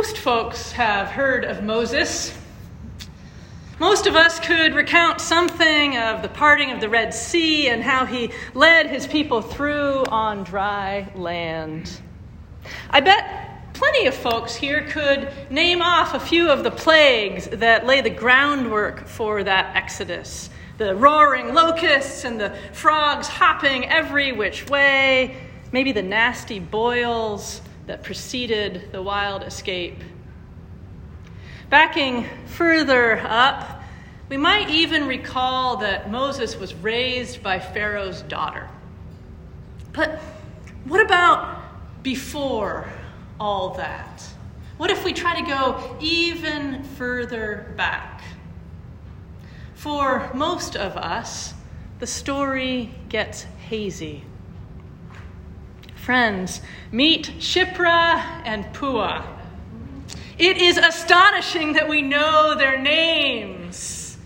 Most folks have heard of Moses. Most of us could recount something of the parting of the Red Sea and how he led his people through on dry land. I bet plenty of folks here could name off a few of the plagues that lay the groundwork for that exodus the roaring locusts and the frogs hopping every which way, maybe the nasty boils that preceded the wild escape. Backing further up, we might even recall that Moses was raised by Pharaoh's daughter. But what about before all that? What if we try to go even further back? For most of us, the story gets hazy. Friends, meet Shiphrah and Puah. It is astonishing that we know their names.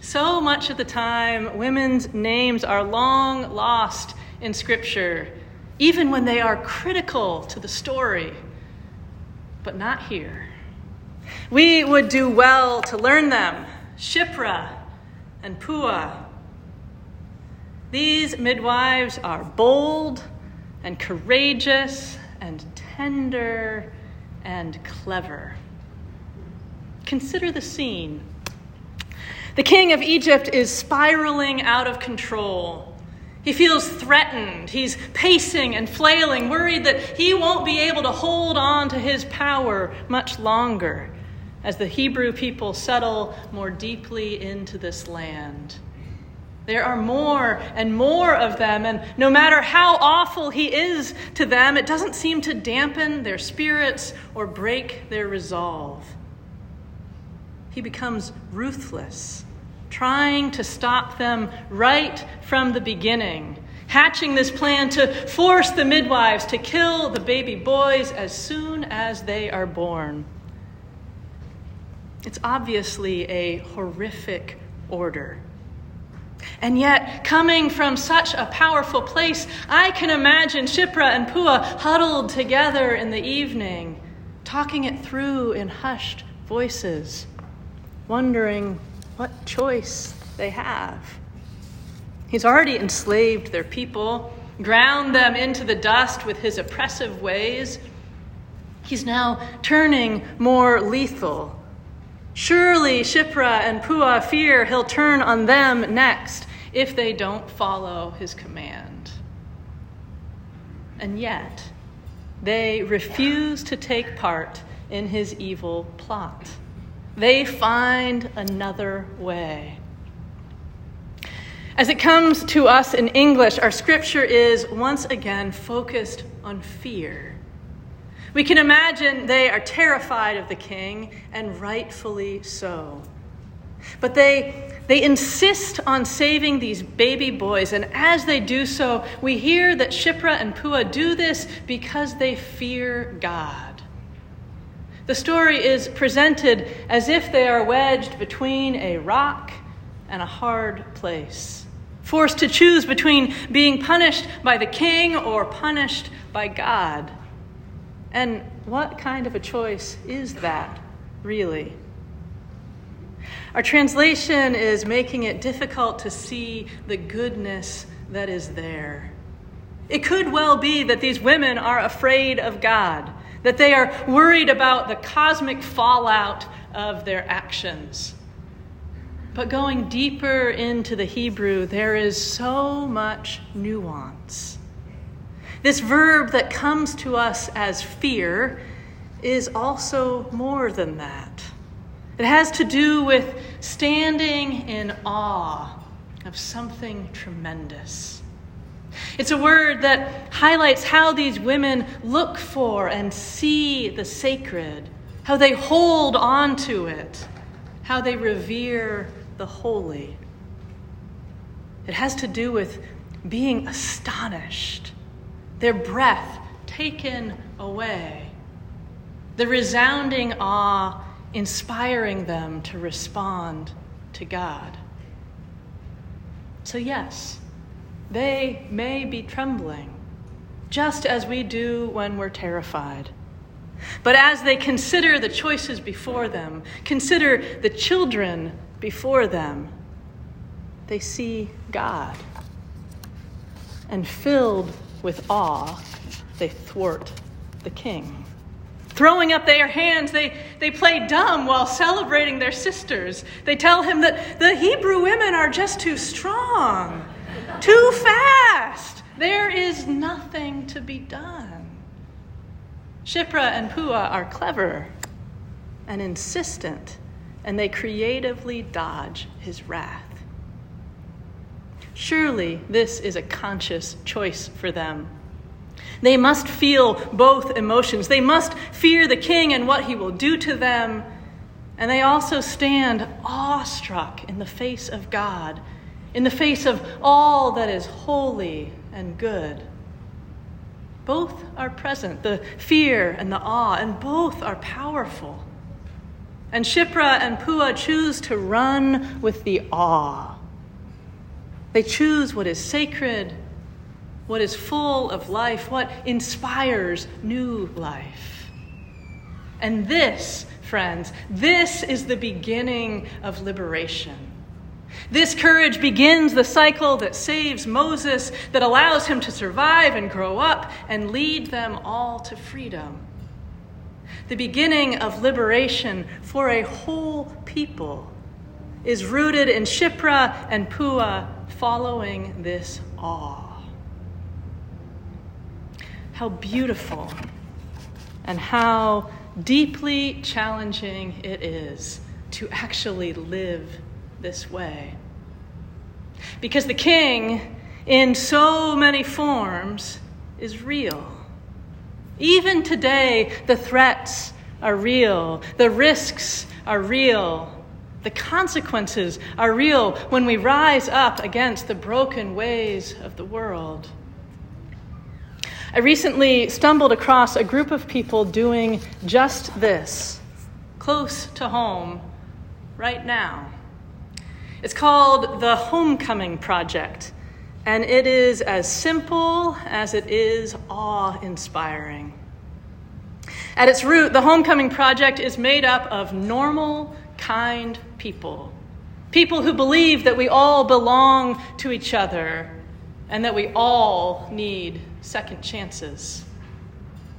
So much of the time, women's names are long lost in Scripture, even when they are critical to the story. But not here. We would do well to learn them. Shiphrah and Puah. These midwives are bold and courageous and tender and clever. Consider the scene. The king of Egypt is spiraling out of control. He feels threatened. He's pacing and flailing, worried that he won't be able to hold on to his power much longer as the Hebrew people settle more deeply into this land. There are more and more of them, and no matter how awful he is to them, it doesn't seem to dampen their spirits or break their resolve. He becomes ruthless, trying to stop them right from the beginning, hatching this plan to force the midwives to kill the baby boys as soon as they are born. It's obviously a horrific order. And yet, coming from such a powerful place, I can imagine Shiphrah and Puah huddled together in the evening, talking it through in hushed voices, wondering what choice they have. He's already enslaved their people, ground them into the dust with his oppressive ways. He's now turning more lethal Surely Shiphrah and Puah fear he'll turn on them next if they don't follow his command. And yet, they refuse to take part in his evil plot. They find another way. As it comes to us in English, our scripture is once again focused on fear. We can imagine they are terrified of the king, and rightfully so. But they, they insist on saving these baby boys, and as they do so, we hear that Shiphrah and Puah do this because they fear God. The story is presented as if they are wedged between a rock and a hard place, forced to choose between being punished by the king or punished by God. And what kind of a choice is that, really? Our translation is making it difficult to see the goodness that is there. It could well be that these women are afraid of God, that they are worried about the cosmic fallout of their actions. But going deeper into the Hebrew, there is so much nuance. This verb that comes to us as fear is also more than that. It has to do with standing in awe of something tremendous. It's a word that highlights how these women look for and see the sacred, how they hold on to it, how they revere the holy. It has to do with being astonished their breath taken away, the resounding awe inspiring them to respond to God. So, yes, they may be trembling, just as we do when we're terrified. But as they consider the choices before them, consider the children before them, they see God. And filled with awe, they thwart the king. Throwing up their hands, they, they play dumb while celebrating their sisters. They tell him that the Hebrew women are just too strong, too fast. There is nothing to be done. Shiphrah and Puah are clever and insistent, and they creatively dodge his wrath. Surely this is a conscious choice for them. They must feel both emotions. They must fear the king and what he will do to them. And they also stand awestruck in the face of God, in the face of all that is holy and good. Both are present, the fear and the awe, and both are powerful. And Shiphrah and Puah choose to run with the awe. They choose what is sacred, what is full of life, what inspires new life. And this, friends, this is the beginning of liberation. This courage begins the cycle that saves Moses, that allows him to survive and grow up and lead them all to freedom. The beginning of liberation for a whole people is rooted in Shiphrah and Puah following this awe. How beautiful and how deeply challenging it is to actually live this way. Because the king, in so many forms, is real. Even today, the threats are real, the risks are real, the consequences are real when we rise up against the broken ways of the world. I recently stumbled across a group of people doing just this, close to home, right now. It's called the Homecoming Project, and it is as simple as it is awe inspiring. At its root, the Homecoming Project is made up of normal, kind people. People who believe that we all belong to each other and that we all need second chances.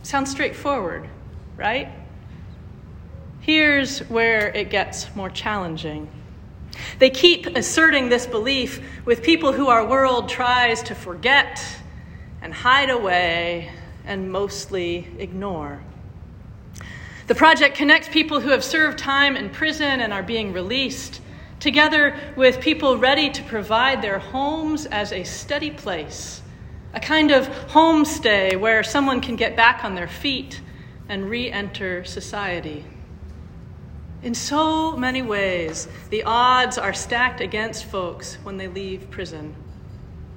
Sounds straightforward, right? Here's where it gets more challenging. They keep asserting this belief with people who our world tries to forget and hide away and mostly ignore. The project connects people who have served time in prison and are being released, together with people ready to provide their homes as a steady place, a kind of homestay where someone can get back on their feet and re enter society. In so many ways, the odds are stacked against folks when they leave prison.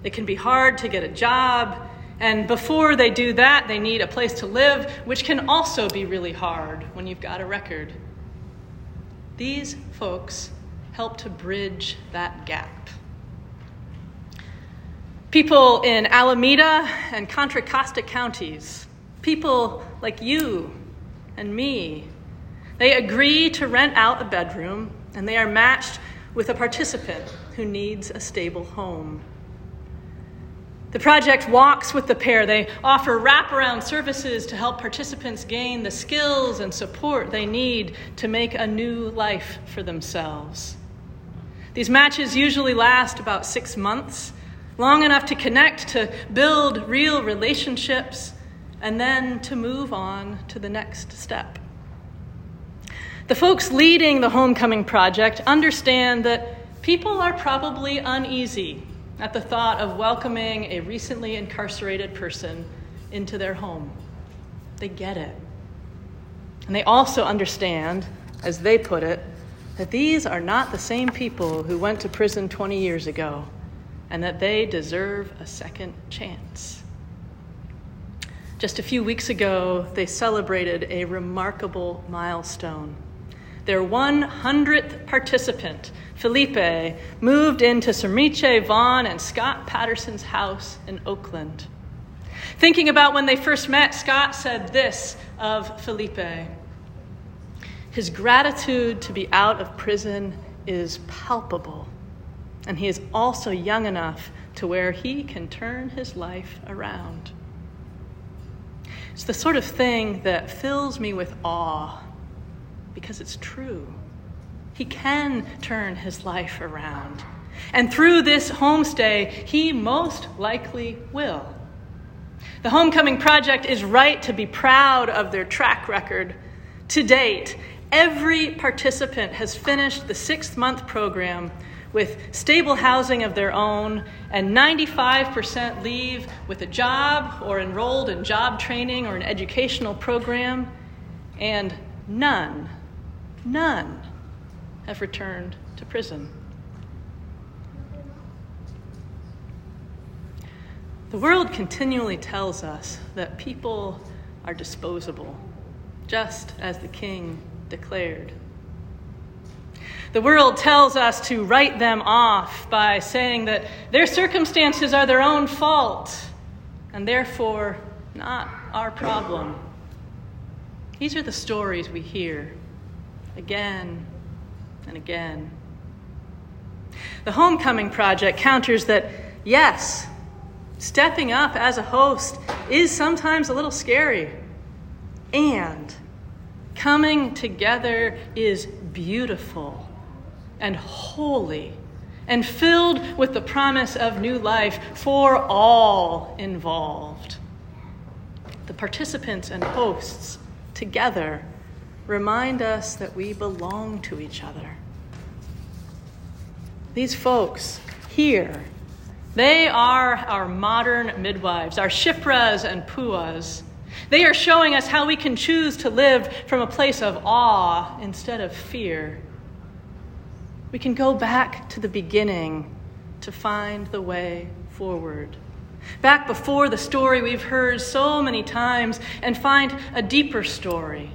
It can be hard to get a job, and before they do that, they need a place to live, which can also be really hard when you've got a record. These folks help to bridge that gap. People in Alameda and Contra Costa counties, people like you and me, they agree to rent out a bedroom, and they are matched with a participant who needs a stable home. The project walks with the pair. They offer wraparound services to help participants gain the skills and support they need to make a new life for themselves. These matches usually last about six months, long enough to connect, to build real relationships, and then to move on to the next step. The folks leading the Homecoming Project understand that people are probably uneasy at the thought of welcoming a recently incarcerated person into their home. They get it. And they also understand, as they put it, that these are not the same people who went to prison 20 years ago and that they deserve a second chance. Just a few weeks ago, they celebrated a remarkable milestone. Their 100th participant, Felipe, moved into Cermiche Vaughn and Scott Patterson's house in Oakland. Thinking about when they first met, Scott said this of Felipe His gratitude to be out of prison is palpable, and he is also young enough to where he can turn his life around. It's the sort of thing that fills me with awe because it's true. He can turn his life around. And through this homestay, he most likely will. The Homecoming Project is right to be proud of their track record. To date, every participant has finished the six month program with stable housing of their own, and 95% leave with a job or enrolled in job training or an educational program, and none, none have returned to prison. The world continually tells us that people are disposable, just as the king declared. The world tells us to write them off by saying that their circumstances are their own fault and therefore not our problem. These are the stories we hear again and again. The Homecoming Project counters that, yes, stepping up as a host is sometimes a little scary. And coming together is beautiful and holy and filled with the promise of new life for all involved. The participants and hosts together remind us that we belong to each other. These folks here they are our modern midwives, our Shiphrahs and Puahs. They are showing us how we can choose to live from a place of awe instead of fear. We can go back to the beginning to find the way forward. Back before the story we've heard so many times and find a deeper story,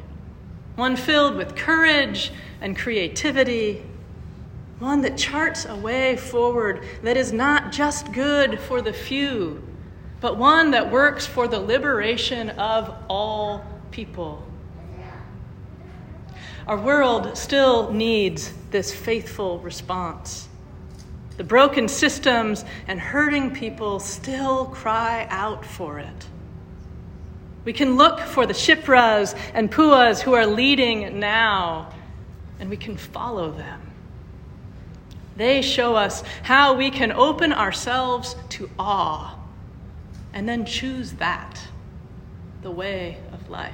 one filled with courage and creativity one that charts a way forward that is not just good for the few, but one that works for the liberation of all people. Our world still needs this faithful response. The broken systems and hurting people still cry out for it. We can look for the Shiphrahs and Puahs who are leading now, and we can follow them. They show us how we can open ourselves to awe and then choose that, the way of life.